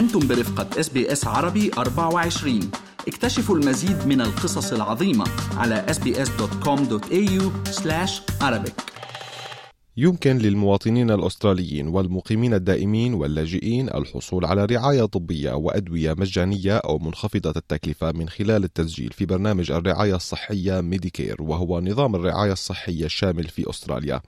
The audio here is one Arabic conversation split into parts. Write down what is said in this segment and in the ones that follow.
أنتم برفقة SBS عربي 24 اكتشفوا المزيد من القصص العظيمة على sbs.com.au/arabic. يمكن للمواطنين الأستراليين والمقيمين الدائمين واللاجئين الحصول على رعاية طبية وأدوية مجانية أو منخفضة التكلفة من خلال التسجيل في برنامج الرعاية الصحية ميديكير وهو نظام الرعاية الصحية الشامل في أستراليا.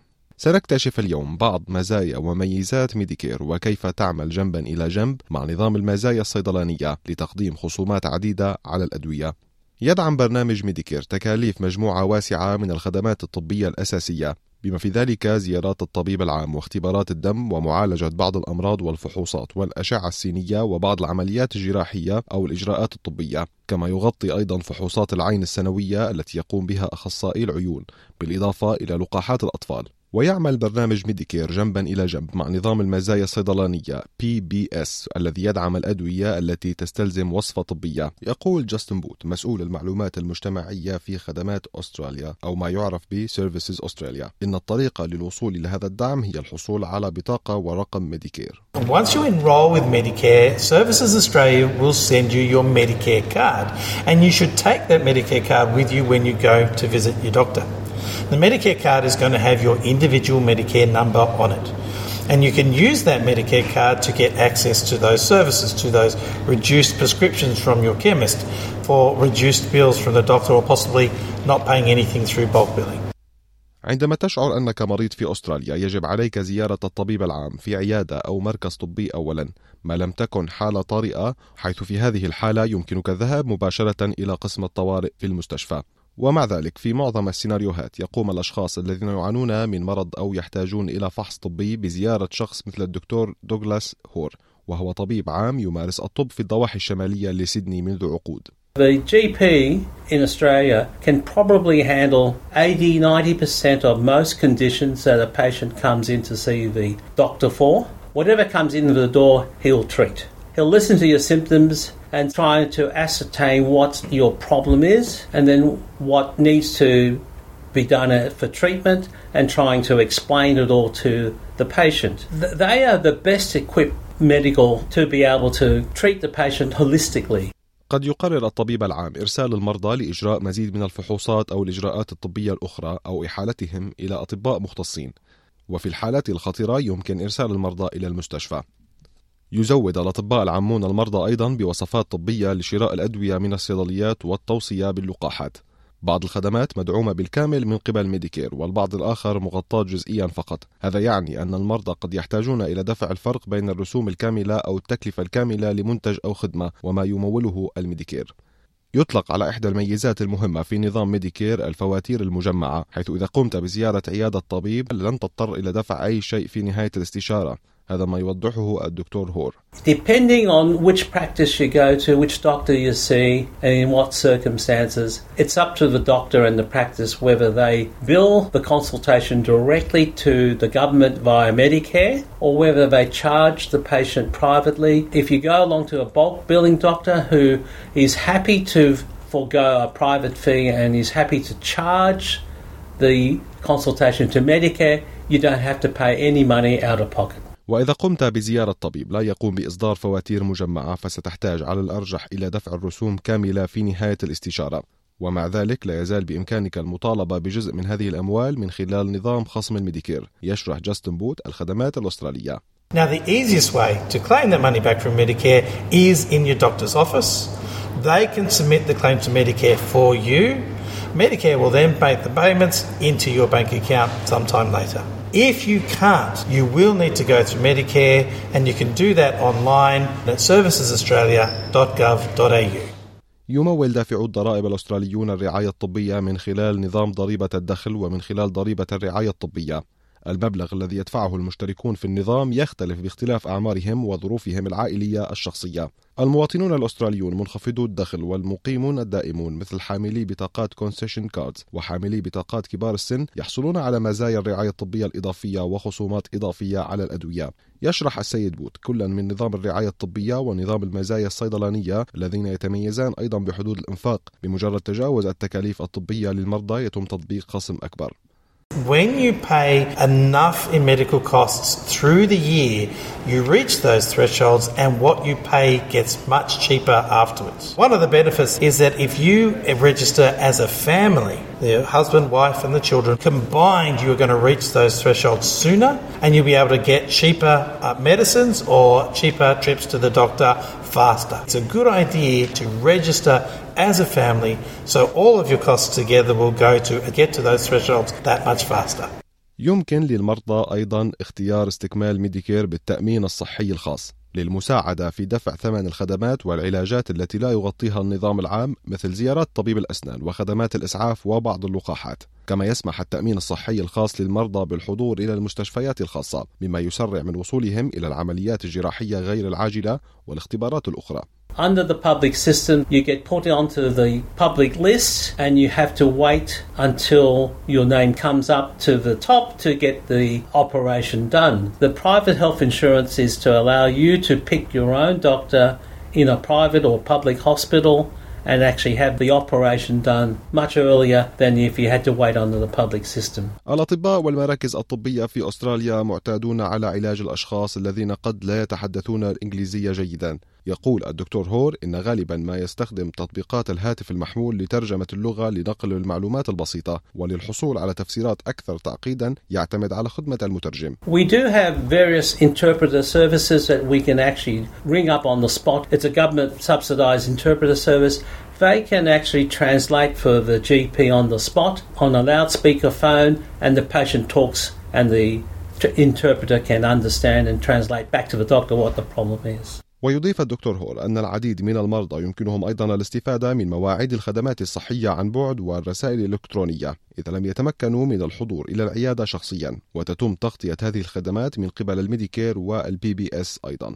سنكتشف اليوم بعض مزايا وميزات ميديكير وكيف تعمل جنبا إلى جنب مع نظام المزايا الصيدلانية لتقديم خصومات عديدة على الأدوية. يدعم برنامج ميديكير تكاليف مجموعة واسعة من الخدمات الطبية الأساسية بما في ذلك زيارات الطبيب العام واختبارات الدم ومعالجة بعض الأمراض والفحوصات والأشعة السينية وبعض العمليات الجراحية أو الإجراءات الطبية كما يغطي أيضا فحوصات العين السنوية التي يقوم بها أخصائي العيون بالإضافة إلى لقاحات الأطفال. ويعمل برنامج ميديكير جنبا إلى جنب مع نظام المزايا الصيدلانية PBS الذي يدعم الأدوية التي تستلزم وصفة طبية. يقول جاستن بوت مسؤول المعلومات المجتمعية في خدمات أستراليا أو ما يعرف ب Services Australia. إن الطريقة للوصول إلى هذا الدعم هي الحصول على بطاقة ورقم ميديكير. Once you enroll with Medicare, Services Australia will send you your Medicare card. And you should take that Medicare card with you when you go to visit your doctor. The Medicare card is going to have your individual Medicare number on it. And you can use that Medicare card to get access to those services, to those reduced prescriptions from your chemist, for reduced bills from the doctor, or possibly not paying anything through bulk billing. عندما تشعر أنك مريض في أستراليا يجب عليك زيارة الطبيب العام في عيادة أو مركز طبي أولا ما لم تكن حالة طارئة حيث في هذه الحالة يمكنك الذهاب مباشرة إلى قسم الطوارئ في المستشفى ومع ذلك في معظم السيناريوهات يقوم الأشخاص الذين يعانون من مرض أو يحتاجون إلى فحص طبي بزيارة شخص مثل الدكتور دوغلاس هور وهو طبيب عام يمارس الطب في الضواحي الشمالية لسيدني منذ عقود The GP in Australia can probably handle 80 90% of most conditions that a patient comes in to see the doctor for. Whatever comes in the door, he'll treat. He'll listen to your symptoms and try to ascertain what your problem is and then what needs to be done for treatment and trying to explain it all to the patient. They are the best equipped medical to be able to treat the patient holistically. قد يقرر الطبيب العام إرسال المرضى لإجراء مزيد من الفحوصات أو الإجراءات الطبية الأخرى أو إحالتهم إلى أطباء مختصين وفي الحالات الخطرة يمكن إرسال المرضى إلى المستشفى يزود الأطباء العامون المرضى أيضا بوصفات طبية لشراء الأدوية من الصيدليات والتوصية باللقاحات. بعض الخدمات مدعومة بالكامل من قبل ميديكير والبعض الآخر مغطاة جزئيا فقط. هذا يعني أن المرضى قد يحتاجون إلى دفع الفرق بين الرسوم الكاملة أو التكلفة الكاملة لمنتج أو خدمة وما يموله الميديكير. يطلق على إحدى الميزات المهمة في نظام ميديكير الفواتير المجمعة حيث إذا قمت بزيارة عيادة طبيب لن تضطر إلى دفع أي شيء في نهاية الاستشارة. هذا ما يوضحه الدكتور هور. Depending on which practice you go to, which doctor you see, and in what circumstances, it's up to the doctor and the practice whether they bill the consultation directly to the government via Medicare or whether they charge the patient privately. If you go along to a bulk billing doctor who is happy to forego a private fee and is happy to charge the consultation to Medicare, you don't have to pay any money out of pocket. وإذا قمت بزيارة طبيب لا يقوم بإصدار فواتير مجمعة فستحتاج على الأرجح إلى دفع الرسوم كاملة في نهاية الاستشارة ومع ذلك لا يزال بإمكانك المطالبة بجزء من هذه الأموال من خلال نظام خصم الميديكير يشرح جاستن بوت الخدمات الأسترالية Now the easiest way to claim that money back from Medicare is in your doctor's office. They can submit the claim to Medicare for you. Medicare will then make the payments into your bank account sometime later. If you can't, you will need to go through Medicare, and you can do that online at servicesaustralia.gov.au. يمول دافعو الضرائب الأستراليون الرعاية الطبية من خلال نظام ضريبة الدخل ومن خلال ضريبة الرعاية الطبية المبلغ الذي يدفعه المشتركون في النظام يختلف باختلاف أعمارهم وظروفهم العائلية الشخصية. المواطنون الأستراليون منخفضو الدخل والمقيمون الدائمون مثل حاملي بطاقات concession cards وحاملي بطاقات كبار السن يحصلون على مزايا الرعاية الطبية الإضافية وخصومات إضافية على الأدوية. يشرح السيد بوت كلا من نظام الرعاية الطبية ونظام المزايا الصيدلانية الذين يتميزان أيضا بحدود الإنفاق بمجرد تجاوز التكاليف الطبية للمرضى يتم تطبيق خصم أكبر. When you pay enough in medical costs through the year, you reach those thresholds and what you pay gets much cheaper afterwards. One of the benefits is that if you register as a family, the husband, wife, and the children combined, you're going to reach those thresholds sooner and you'll be able to get cheaper uh, medicines or cheaper trips to the doctor faster. It's a good idea to register as a family so all of your costs together will go to get to those thresholds that much faster. يمكن للمرضى أيضا اختيار استكمال ميديكير بالتأمين الصحي الخاص للمساعدة في دفع ثمن الخدمات والعلاجات التي لا يغطيها النظام العام مثل زيارات طبيب الأسنان وخدمات الإسعاف وبعض اللقاحات. كما يسمح التأمين الصحي الخاص للمرضى بالحضور إلى المستشفيات الخاصة مما يسرع من وصولهم إلى العمليات الجراحية غير العاجلة والاختبارات الأخرى. Under the public system, you get put onto the public list and you have to wait until your name comes up to the top to get the operation done. The private health insurance is to allow you to pick your own doctor in a private or public hospital and actually have the operation done much earlier than if you had to wait under the public system. الأطباء والمراكز الطبية في أستراليا معتادون على علاج الأشخاص الذين قد لا يتحدثون الإنجليزية جيدا يقول الدكتور هور إن غالبا ما يستخدم تطبيقات الهاتف المحمول لترجمة اللغة لنقل المعلومات البسيطة وللحصول على تفسيرات أكثر تعقيدا يعتمد على خدمة المترجم. We do have various interpreter services that we can actually ring up on the spot. It's a government subsidized interpreter service. They can actually translate for the GP on the spot on a loudspeaker phone and the patient talks and the interpreter can understand and translate back to the doctor what the problem is. ويضيف الدكتور هول أن العديد من المرضى يمكنهم أيضا الاستفادة من مواعيد الخدمات الصحية عن بعد والرسائل الإلكترونية إذا لم يتمكنوا من الحضور إلى العيادة شخصيا وتتم تغطية هذه الخدمات من قبل الميديكير وال PBS أيضا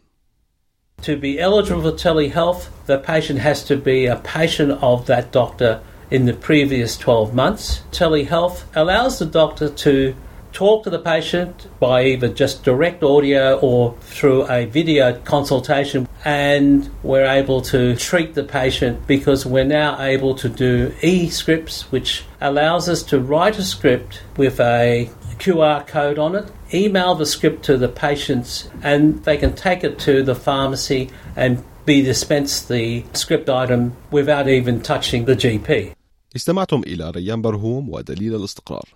To be eligible for telehealth, the patient has to be a patient of that doctor in the previous 12 months. Telehealth allows the doctor to talk to the patient by either just direct audio or through a video consultation, and we're able to treat the patient because we're now able to do e scripts, which allows us to write a script with a QR code on it, email the script to the patients, and they can take it to the pharmacy and be dispensed the script item without even touching the GP. استمعتم إلى ريان برهوم ودليل الاستقرار